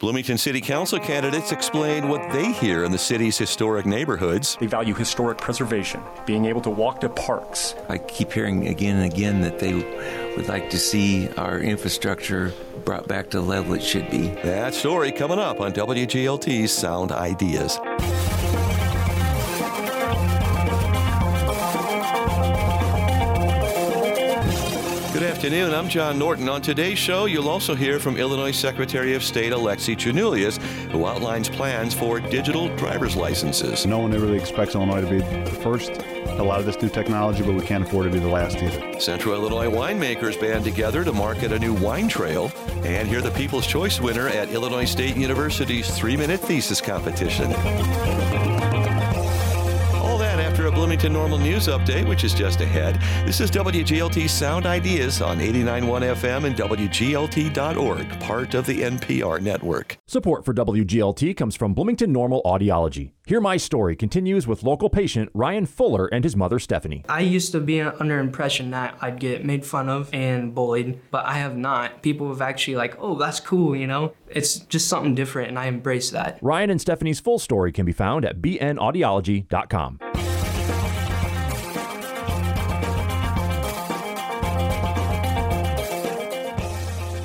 Bloomington City Council candidates explain what they hear in the city's historic neighborhoods. They value historic preservation, being able to walk to parks. I keep hearing again and again that they would like to see our infrastructure brought back to the level it should be. That story coming up on WGLT's Sound Ideas. Afternoon. I'm John Norton. On today's show, you'll also hear from Illinois Secretary of State Alexi Giannoulias, who outlines plans for digital driver's licenses. No one really expects Illinois to be the first a lot of this new technology, but we can't afford to be the last either. Central Illinois winemakers band together to market a new wine trail and hear the People's Choice winner at Illinois State University's three minute thesis competition. Bloomington Normal News update, which is just ahead. This is WGLT Sound Ideas on 89.1 FM and WGLT.org, part of the NPR network. Support for WGLT comes from Bloomington Normal Audiology. Here My Story continues with local patient Ryan Fuller and his mother Stephanie. I used to be under impression that I'd get made fun of and bullied, but I have not. People have actually like, "Oh, that's cool," you know? It's just something different and I embrace that. Ryan and Stephanie's full story can be found at bnaudiology.com.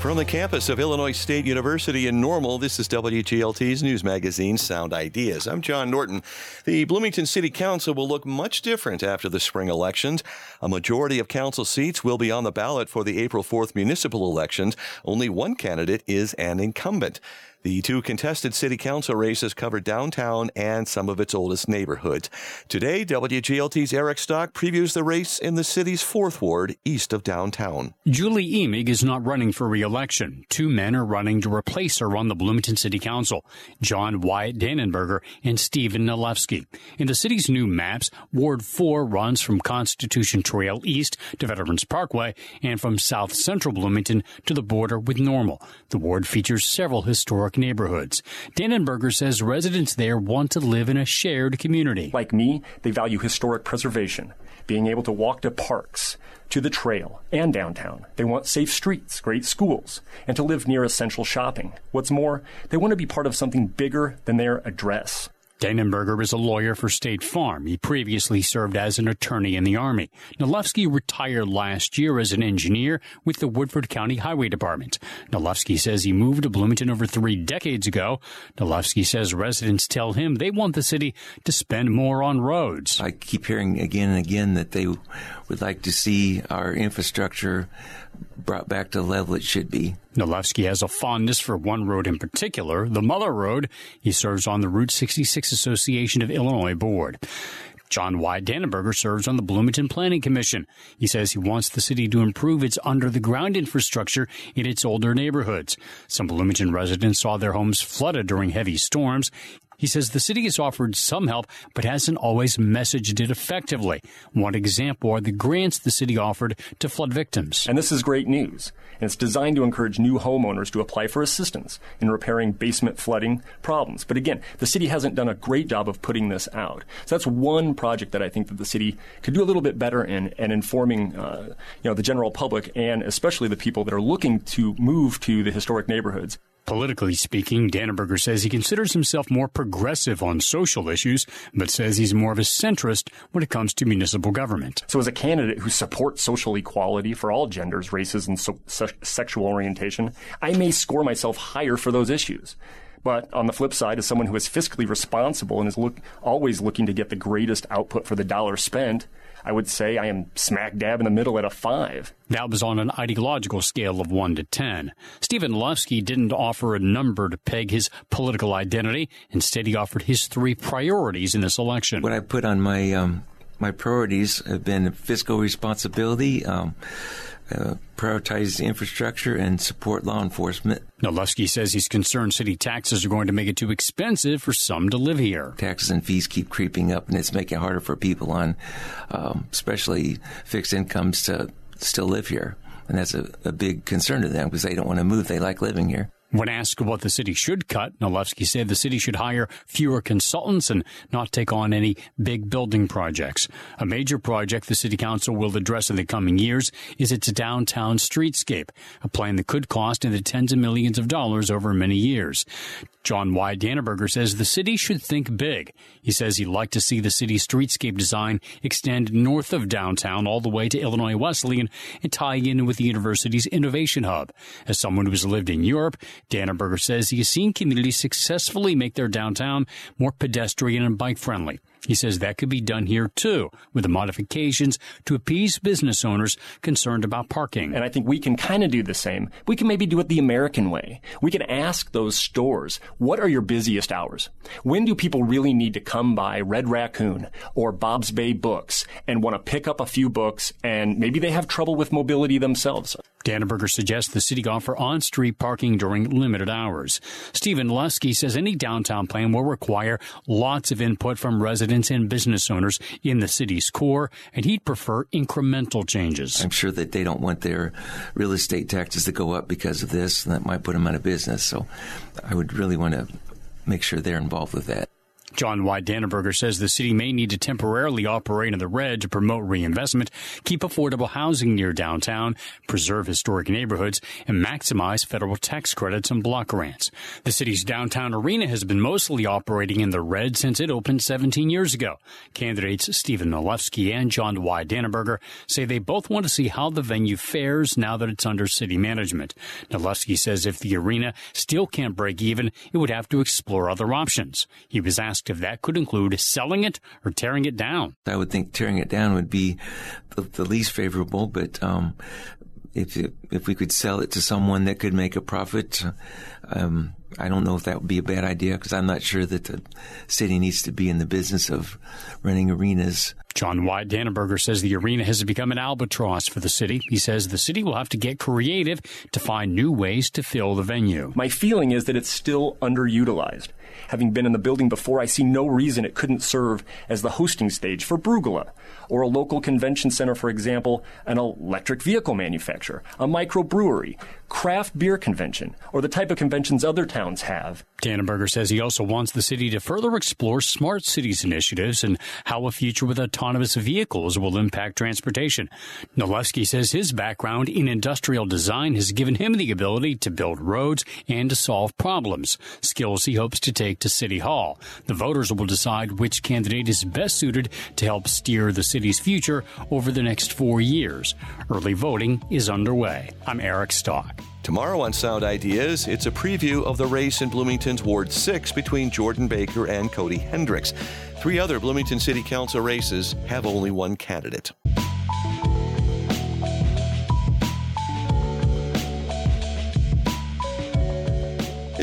From the campus of Illinois State University in Normal, this is WGLT's news magazine, Sound Ideas. I'm John Norton. The Bloomington City Council will look much different after the spring elections. A majority of council seats will be on the ballot for the April 4th municipal elections. Only one candidate is an incumbent. The two contested city council races cover downtown and some of its oldest neighborhoods. Today, WGLT's Eric Stock previews the race in the city's fourth ward east of downtown. Julie Emig is not running for re-election. Two men are running to replace her on the Bloomington City Council, John Wyatt Dannenberger and Stephen Nalewski. In the city's new maps, Ward 4 runs from Constitution Trail East to Veterans Parkway and from South Central Bloomington to the border with Normal. The ward features several historic neighborhoods. Dannenberger says residents there want to live in a shared community. Like me, they value historic preservation, being able to walk to parks, to the trail, and downtown. They want safe streets, great schools, and to live near essential shopping. What's more, they want to be part of something bigger than their address. Dannenberger is a lawyer for State Farm. He previously served as an attorney in the Army. Nalewski retired last year as an engineer with the Woodford County Highway Department. Nalewski says he moved to Bloomington over three decades ago. Nalewski says residents tell him they want the city to spend more on roads. I keep hearing again and again that they would like to see our infrastructure brought back to the level it should be. Nalewski has a fondness for one road in particular, the Mother Road. He serves on the Route 66 Association of Illinois board. John Wyatt Dannenberger serves on the Bloomington Planning Commission. He says he wants the city to improve its under the ground infrastructure in its older neighborhoods. Some Bloomington residents saw their homes flooded during heavy storms. He says the city has offered some help, but hasn't always messaged it effectively. One example are the grants the city offered to flood victims. And this is great news. And it's designed to encourage new homeowners to apply for assistance in repairing basement flooding problems. But again, the city hasn't done a great job of putting this out. So that's one project that I think that the city could do a little bit better in and informing, uh, you know, the general public and especially the people that are looking to move to the historic neighborhoods. Politically speaking, Dannenberger says he considers himself more progressive on social issues, but says he's more of a centrist when it comes to municipal government. So, as a candidate who supports social equality for all genders, races, and so- se- sexual orientation, I may score myself higher for those issues. But on the flip side, as someone who is fiscally responsible and is look, always looking to get the greatest output for the dollar spent, I would say I am smack dab in the middle at a five. That was on an ideological scale of 1 to 10. Stephen Nalewski didn't offer a number to peg his political identity. Instead, he offered his three priorities in this election. What I put on my um, my priorities have been fiscal responsibility, um, uh, prioritize infrastructure, and support law enforcement. Nalewski says he's concerned city taxes are going to make it too expensive for some to live here. Taxes and fees keep creeping up, and it's making it harder for people on, um, especially fixed incomes, to still live here. And that's a, a big concern to them because they don't want to move. They like living here. When asked what the city should cut, Nalewski said the city should hire fewer consultants and not take on any big building projects. A major project the city council will address in the coming years is its downtown streetscape, a plan that could cost in the tens of millions of dollars over many years. John Y. Danneberger says the city should think big. He says he'd like to see the city's streetscape design extend north of downtown all the way to Illinois Wesleyan and tie in with the university's innovation hub. As someone who has lived in Europe, Danneberger says he has seen communities successfully make their downtown more pedestrian and bike friendly. He says that could be done here too, with the modifications to appease business owners concerned about parking. And I think we can kind of do the same. We can maybe do it the American way. We can ask those stores, what are your busiest hours? When do people really need to come by Red Raccoon or Bob's Bay Books and want to pick up a few books and maybe they have trouble with mobility themselves? Danneberger suggests the city offer on-street parking during limited hours. Stephen Nalewski says any downtown plan will require lots of input from residents and business owners in the city's core, and he'd prefer incremental changes. I'm sure that they don't want their real estate taxes to go up because of this, and that might put them out of business. So I would really want to make sure they're involved with that. John Y. Danneberger says the city may need to temporarily operate in the red to promote reinvestment, keep affordable housing near downtown, preserve historic neighborhoods, and maximize federal tax credits and block grants. The city's downtown arena has been mostly operating in the red since it opened 17 years ago. Candidates Stephen Nalewski and John Y. Danneberger say they both want to see how the venue fares now that it's under city management. Nalewski says if the arena still can't break even, it would have to explore other options. He was asked if that could include selling it or tearing it down. I would think tearing it down would be the, the least favorable, but um, if it, if we could sell it to someone that could make a profit, um, I don't know if that would be a bad idea because I'm not sure that the city needs to be in the business of running arenas. John Wyatt Danneberger says the arena has become an albatross for the city. He says the city will have to get creative to find new ways to fill the venue. My feeling is that it's still underutilized. Having been in the building before, I see no reason it couldn't serve as the hosting stage for Brugula, or a local convention center, for example, an electric vehicle manufacturer, a microbrewery, craft beer convention, or the type of conventions other towns have. Danneberger says he also wants the city to further explore smart cities initiatives and how a future with autonomous vehicles will impact transportation. Nalewski says his background in industrial design has given him the ability to build roads and to solve problems, skills he hopes to take to City Hall. The voters will decide which candidate is best suited to help steer the city's future over the next four years. Early voting is underway. I'm Eric Stock. Tomorrow on Sound Ideas, it's a preview of the race in Bloomington's Ward 6 between Jordan Baker and Cody Hendricks. Three other Bloomington City Council races have only one candidate.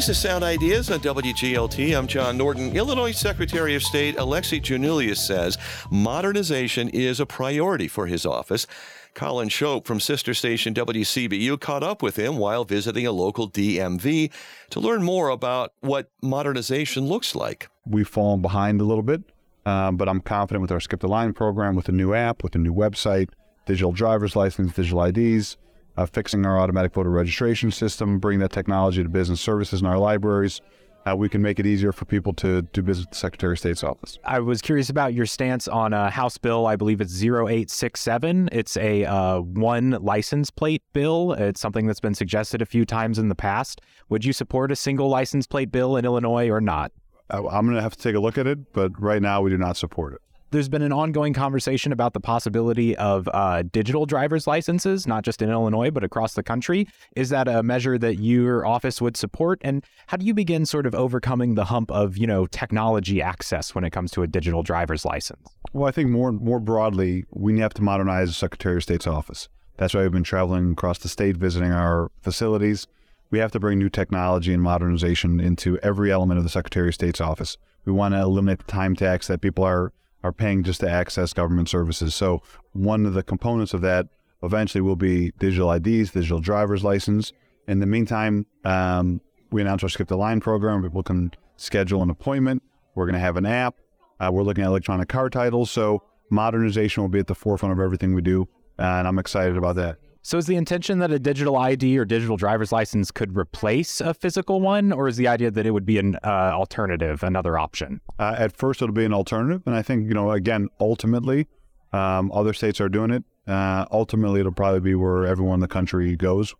This is Sound Ideas on WGLT. I'm John Norton. Illinois Secretary of State Alexi Giannoulias says modernization is a priority for his office. Collin Schopp from sister station WCBU caught up with him while visiting a local DMV to learn more about what modernization looks like. We've fallen behind a little bit, um, but I'm confident with our Skip the Line program, with a new app, with a new website, digital driver's license, digital IDs, uh, fixing our automatic voter registration system, bringing that technology to business services in our libraries. Uh, we can make it easier for people to do business with the Secretary of State's office. I was curious about your stance on a House bill. I believe it's 0867. It's a uh, one license plate bill. It's something that's been suggested a few times in the past. Would you support a single license plate bill in Illinois or not? Uh, I'm going to have to take a look at it, but right now we do not support it there's been an ongoing conversation about the possibility of uh, digital driver's licenses, not just in Illinois, but across the country. Is that a measure that your office would support? And how do you begin sort of overcoming the hump of, you know, technology access when it comes to a digital driver's license? Well, I think more more broadly, we have to modernize the Secretary of State's office. That's why we've been traveling across the state, visiting our facilities. We have to bring new technology and modernization into every element of the Secretary of State's office. We want to eliminate the time tax that people are are paying just to access government services. So one of the components of that eventually will be digital IDs, digital driver's license. In the meantime, um, we announced our Skip the Line program. People can schedule an appointment. We're going to have an app. Uh, we're looking at electronic car titles. So modernization will be at the forefront of everything we do. And I'm excited about that. So, is the intention that a digital ID or digital driver's license could replace a physical one, or is the idea that it would be an uh, alternative, another option? Uh, at first, it'll be an alternative, and I think you know, again, ultimately, um, other states are doing it. Uh, ultimately, it'll probably be where everyone in the country goes.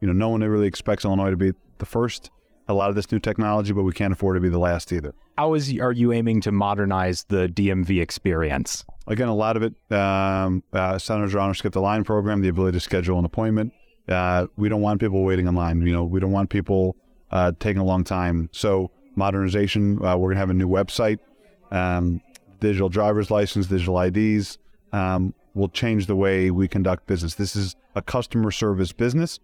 You know, no one really expects Illinois to be the first. A lot of this new technology, but we can't afford to be the last either. How is are you aiming to modernize the DMV experience? Again, a lot of it um, uh, centers around our skip the line program, the ability to schedule an appointment. Uh, we don't want people waiting in line. You know, we don't want people uh, taking a long time. So modernization, uh, we're gonna have a new website, um, digital driver's license, digital IDs. Um, will change the way we conduct business. This is a customer service business.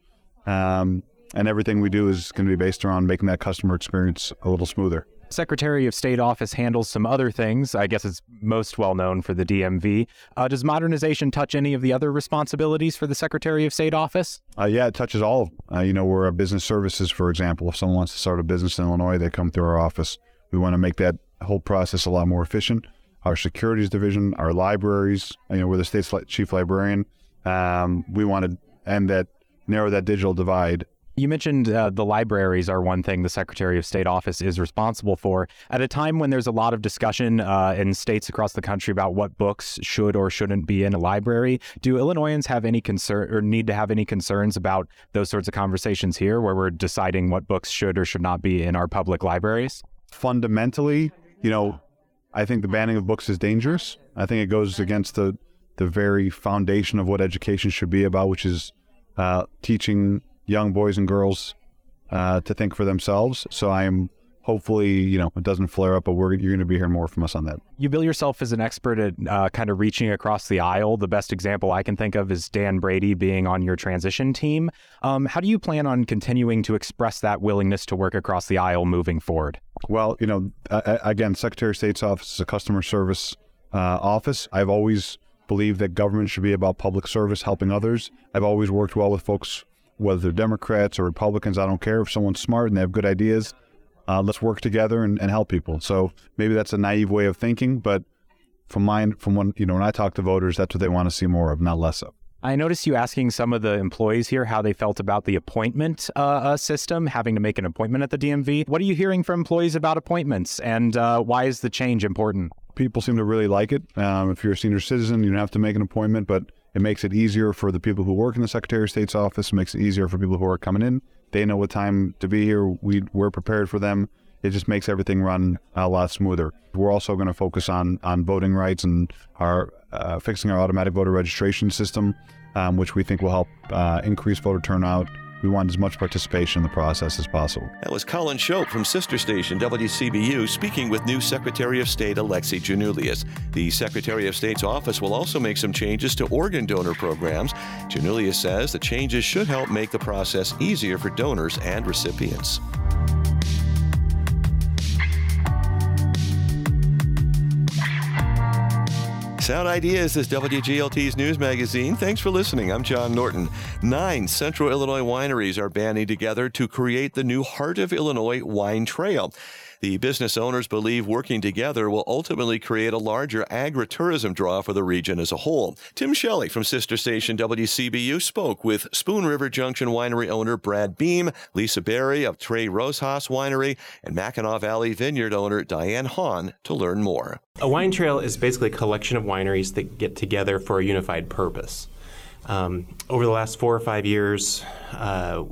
Um, and everything we do is going to be based around making that customer experience a little smoother. Secretary of State office handles some other things. I guess it's most well known for the DMV. Uh, does modernization touch any of the other responsibilities for the Secretary of State office? Uh, yeah, it touches all. Uh, you know, we're a business services, for example. If someone wants to start a business in Illinois, they come through our office. We want to make that whole process a lot more efficient. Our securities division, our libraries, you know, we're the state's chief librarian. Um, we want to end that, narrow that digital divide you mentioned uh, the libraries are one thing the Secretary of State office is responsible for. At a time when there's a lot of discussion uh, in states across the country about what books should or shouldn't be in a library, do Illinoisans have any concern or need to have any concerns about those sorts of conversations here where we're deciding what books should or should not be in our public libraries? Fundamentally, you know, I think the banning of books is dangerous. I think it goes against the, the very foundation of what education should be about, which is uh, teaching young boys and girls uh, to think for themselves. So I am hopefully, you know, it doesn't flare up, but we're, you're going to be hearing more from us on that. You bill yourself as an expert at uh, kind of reaching across the aisle. The best example I can think of is Dan Brady being on your transition team. Um, how do you plan on continuing to express that willingness to work across the aisle moving forward? Well, you know, uh, again, Secretary of State's office is a customer service uh, office. I've always believed that government should be about public service, helping others. I've always worked well with folks whether they're Democrats or Republicans, I don't care. If someone's smart and they have good ideas, uh, let's work together and, and, help people. So maybe that's a naive way of thinking, but from mine, from when you know when I talk to voters, that's what they want to see more of, not less of. I noticed you asking some of the employees here how they felt about the appointment uh, uh, system, having to make an appointment at the DMV. What are you hearing from employees about appointments, and uh, why is the change important? People seem to really like it. Um, if you're a senior citizen, you don't have to make an appointment, but it makes it easier for the people who work in the Secretary of State's office. It makes it easier for people who are coming in. They know what time to be here. We, we're prepared for them. It just makes everything run a lot smoother. We're also going to focus on on voting rights and our uh, fixing our automatic voter registration system, um, which we think will help uh, increase voter turnout we want as much participation in the process as possible. That was Collin Schopp from sister station WCBU speaking with new Secretary of State Alexi Giannoulias. The Secretary of State's office will also make some changes to organ donor programs. Giannoulias says the changes should help make the process easier for donors and recipients. Sound Ideas is WGLT's news magazine. Thanks for listening. I'm John Norton. Nine Central Illinois wineries are banding together to create the new Heart of Illinois Wine Trail. The business owners believe working together will ultimately create a larger agritourism draw for the region as a whole. Tim Shelley from sister station WCBU spoke with Spoon River Junction winery owner Brad Beam, Lisa Berry of Tres Rosas Winery, and Mackinaw Valley Vineyard owner Diane Hahn to learn more. A wine trail is basically a collection of wineries that get together for a unified purpose. Um, over the last four or five years, uh,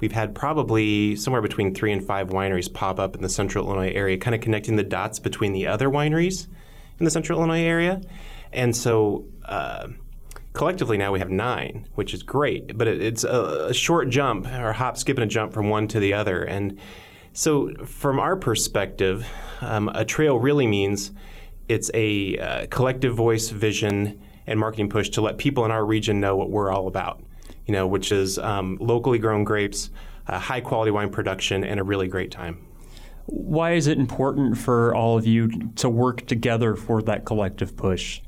we've had probably somewhere between three and five wineries pop up in the central Illinois area, kind of connecting the dots between the other wineries in the central Illinois area. And so uh, collectively now we have nine, which is great, but it, it's a, a, short jump or hop, skip, and a jump from one to the other. And so, from our perspective, um, a trail really means it's a uh, collective voice, vision, and marketing push to let people in our region know what we're all about you know, which is um, locally grown grapes, uh, high quality wine production, and a really great time. Why is it important for all of you to work together for that collective push?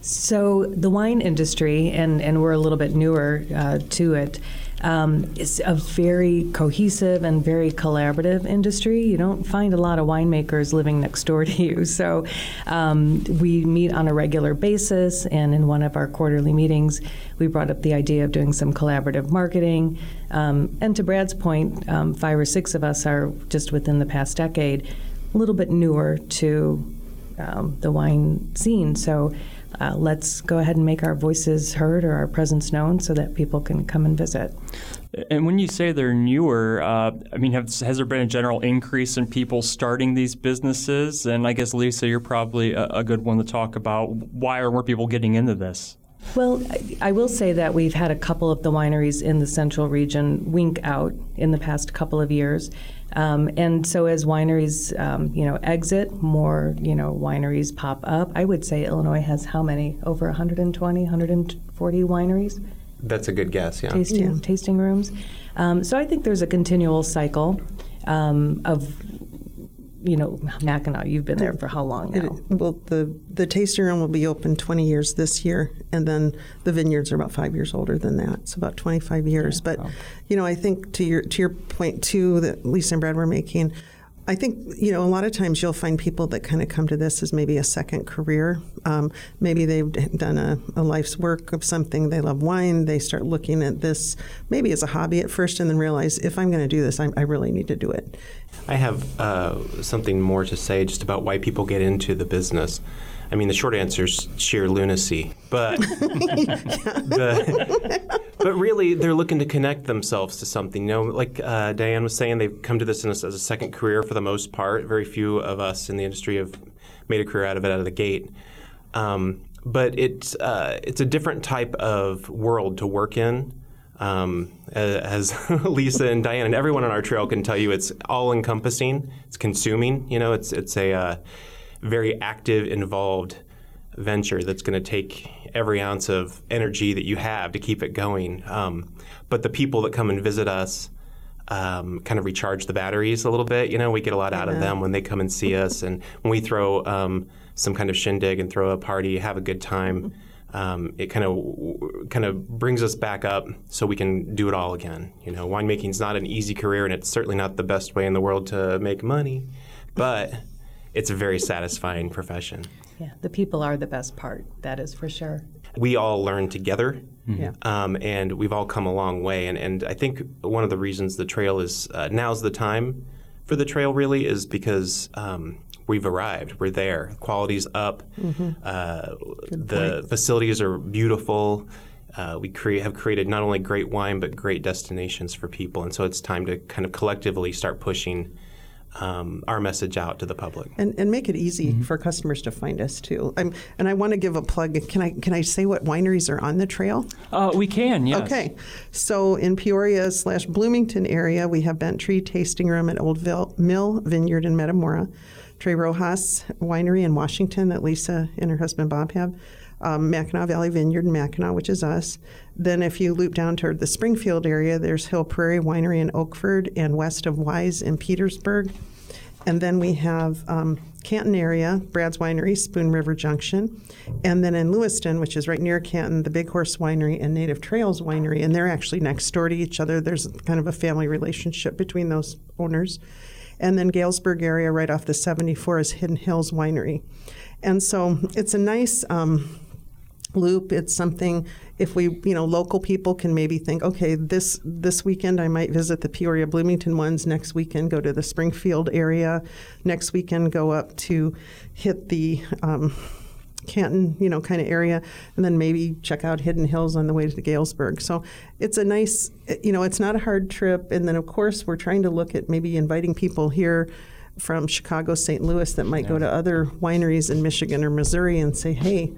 So, the wine industry, and, and we're a little bit newer uh, to it, Um, it's a very cohesive and very collaborative industry. You don't find a lot of winemakers living next door to you. So um, we meet on a regular basis, and in one of our quarterly meetings, we brought up the idea of doing some collaborative marketing. Um, and to Brad's point, um, five or six of us are just within the past decade a little bit newer to um, the wine scene. So uh, let's go ahead and make our voices heard or our presence known so that people can come and visit. And when you say they're newer, uh, I mean, have, has there been a general increase in people starting these businesses? And I guess, Lisa, you're probably a, a good one to talk about. Why are more people getting into this? Well, I will say that we've had a couple of the wineries in the central region wink out in the past couple of years. Um, and so as wineries, um, you know, exit, more, you know, wineries pop up. I would say Illinois has how many? Over 120, 140 wineries? That's a good guess, yeah. Tasting, yeah. tasting rooms. Um, so I think there's a continual cycle um, of you know, Mackinaw, you've been there for how long now? It, well, the, the tasting room will be open 20 years this year, and then the vineyards are about five years older than that. It's about 25 years. Yeah, but, wow. you know, I think to your to your point too that Lisa and Brad were making, I think, you know, a lot of times you'll find people that kind of come to this as maybe a second career. Um, maybe they've done a, a, life's work of something. They love wine. They start looking at this maybe as a hobby at first and then realize if I'm going to do this, I, I, really need to do it. I have uh, something more to say just about why people get into the business. I mean, the short answer is sheer lunacy, but the, but really they're looking to connect themselves to something. You know, like uh, Diane was saying, they've come to this a, as a second career for the most part. Very few of us in the industry have made a career out of it out of the gate. Um, but it's uh, it's a different type of world to work in. Um, as Lisa and Diane and everyone on our trail can tell you, it's all encompassing. It's consuming. You know, it's it's a uh, very active, involved venture that's going to take every ounce of energy that you have to keep it going. Um, but the people that come and visit us um, kind of recharge the batteries a little bit. You know, we get a lot out of them when they come and see us, and when we throw um, some kind of shindig and throw a party, have a good time. Um, it kind of kind of brings us back up so we can do it all again. You know, winemaking is not an easy career, and it's certainly not the best way in the world to make money, but it's a very satisfying profession. Yeah, the people are the best part. That is for sure. We all learn together. Mm-hmm. Yeah. Um, and we've all come a long way. And, and I think one of the reasons the trail is uh, now's the time for the trail really is because um, we've arrived. We're there. Quality's up. Mm-hmm. Uh, the point. facilities are beautiful. Uh, we create, have created not only great wine but great destinations for people, and so it's time to kind of collectively start pushing um, our message out to the public and, and make it easy mm-hmm. for customers to find us too. I'm, and I want to give a plug. Can I can I say what wineries are on the trail? Uh, we can. Yes. Okay. So in Peoria slash Bloomington area, we have Bent Tree Tasting Room at Old Mill Vineyard in Metamora, Trey Rojas Winery in Washington that Lisa and her husband Bob have um, Mackinaw Valley Vineyard in Mackinaw, which is us. Then, if you loop down toward the Springfield area, there's Hill Prairie Winery in Oakford and west of Wise in Petersburg. And then we have um, Canton area, Brad's Winery, Spoon River Junction. And then in Lewistown, which is right near Canton, the Big Horse Winery and Native Trails Winery. And they're actually next door to each other. There's kind of a family relationship between those owners. And then Galesburg area, right off the 74, is Hidden Hills Winery. And so it's a nice. Um, loop. It's something if we, you know, local people can maybe think, okay, this this weekend I might visit the Peoria Bloomington ones. Next weekend go to the Springfield area. Next weekend go up to hit the um, Canton, you know, kind of area, and then maybe check out Hidden Hills on the way to Galesburg. So it's a nice, you know, it's not a hard trip. And then of course we're trying to look at maybe inviting people here from Chicago, St. Louis that might yeah. go to other wineries in Michigan or Missouri and say, hey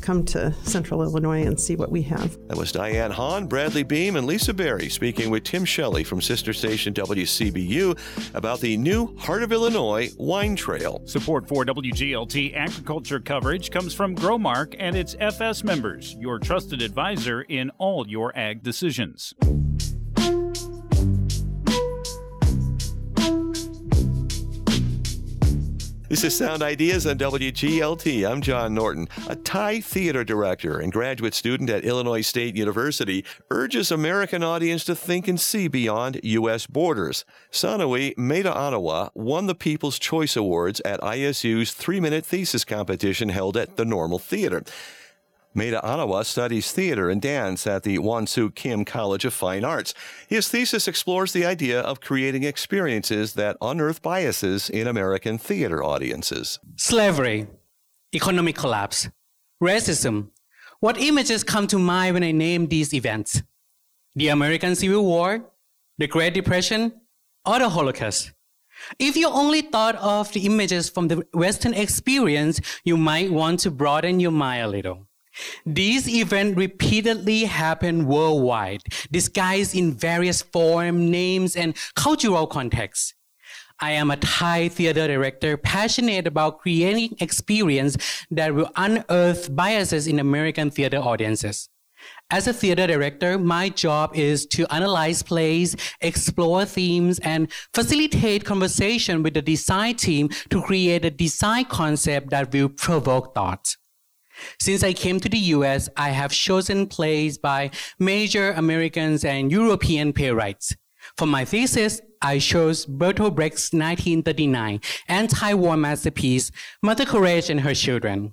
come to Central Illinois and see what we have. That was Diane Hahn, Bradley Beam, and Lisa Berry speaking with Tim Shelley from sister station WCBU about the new Heart of Illinois Wine Trail. Support for WGLT agriculture coverage comes from Growmark and its FS members, your trusted advisor in all your ag decisions. This is Sound Ideas on WGLT. I'm John Norton. A Thai theater director and graduate student at Illinois State University urges American audience to think and see beyond U.S. borders. Sanawi Meda Anawa won the People's Choice Awards at ISU's three minute thesis competition held at the Normal Theater. Maida Anawa studies theater and dance at the Wonsook Kim College of Fine Arts. His thesis explores the idea of creating experiences that unearth biases in American theater audiences. Slavery, economic collapse, racism. What images come to mind when I name these events? The American Civil War, the Great Depression, or the Holocaust? If you only thought of the images from the Western experience, you might want to broaden your mind a little. These events repeatedly happen worldwide, disguised in various forms, names, and cultural contexts. I am a Thai theater director passionate about creating experience that will unearth biases in American theater audiences. As a theater director, my job is to analyze plays, explore themes, and facilitate conversation with the design team to create a design concept that will provoke thought. Since I came to the US, I have chosen plays by major Americans and European playwrights. For my thesis, I chose Bertolt Brecht's 1939 anti-war masterpiece, Mother Courage and Her Children.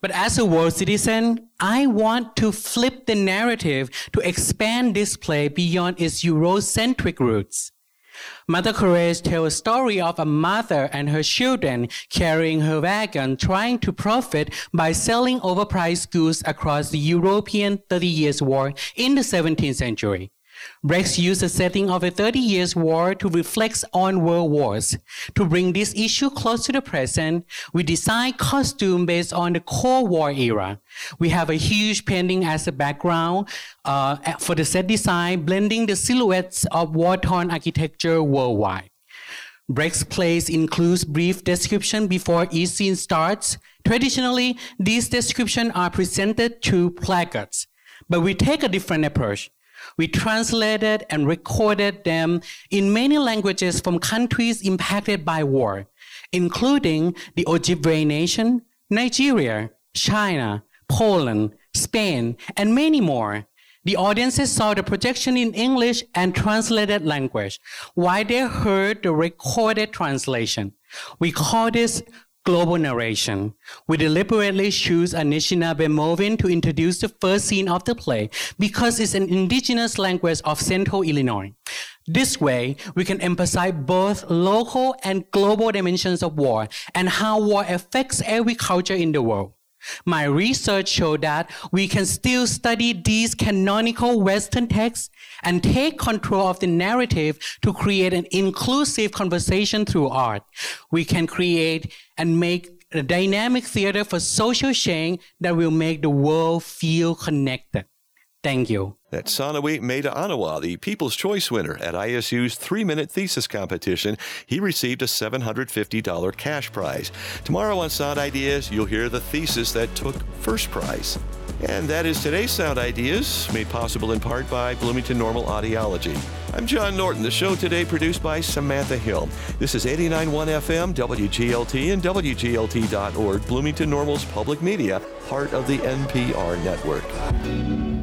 But as a world citizen, I want to flip the narrative to expand this play beyond its Eurocentric roots. Mother Courage tells a story of a mother and her children carrying her wagon trying to profit by selling overpriced goods across the European Thirty Years' War in the 17th century. Brecht used the setting of a 30 years war to reflect on world wars. To bring this issue close to the present, we designed costume based on the Cold War era. We have a huge painting as a background uh, for the set design, blending the silhouettes of war-torn architecture worldwide. Brecht's plays includes brief description before each scene starts. Traditionally, these descriptions are presented through placards, but we take a different approach. We translated and recorded them in many languages from countries impacted by war, including the Ojibwe Nation, Nigeria, China, Poland, Spain, and many more. The audiences saw the projection in English and translated language, while they heard the recorded translation. We call this global narration. We deliberately choose Anishinaabemowin to introduce the first scene of the play because it's an indigenous language of central Illinois. This way, we can emphasize both local and global dimensions of war and how war affects every culture in the world. My research showed that we can still study these canonical Western texts and take control of the narrative to create an inclusive conversation through art. We can create and make a dynamic theater for social change that will make the world feel connected. Thank you. That's Sanawi Maida Anawa, the People's Choice winner at ISU's three minute thesis competition. He received a $750 cash prize. Tomorrow on Sound Ideas, you'll hear the thesis that took first prize. And that is today's Sound Ideas, made possible in part by Bloomington Normal Audiology. I'm John Norton. The show today produced by Samantha Hill. This is 89.1 FM, WGLT, and WGLT.org, Bloomington Normal's public media, part of the NPR network.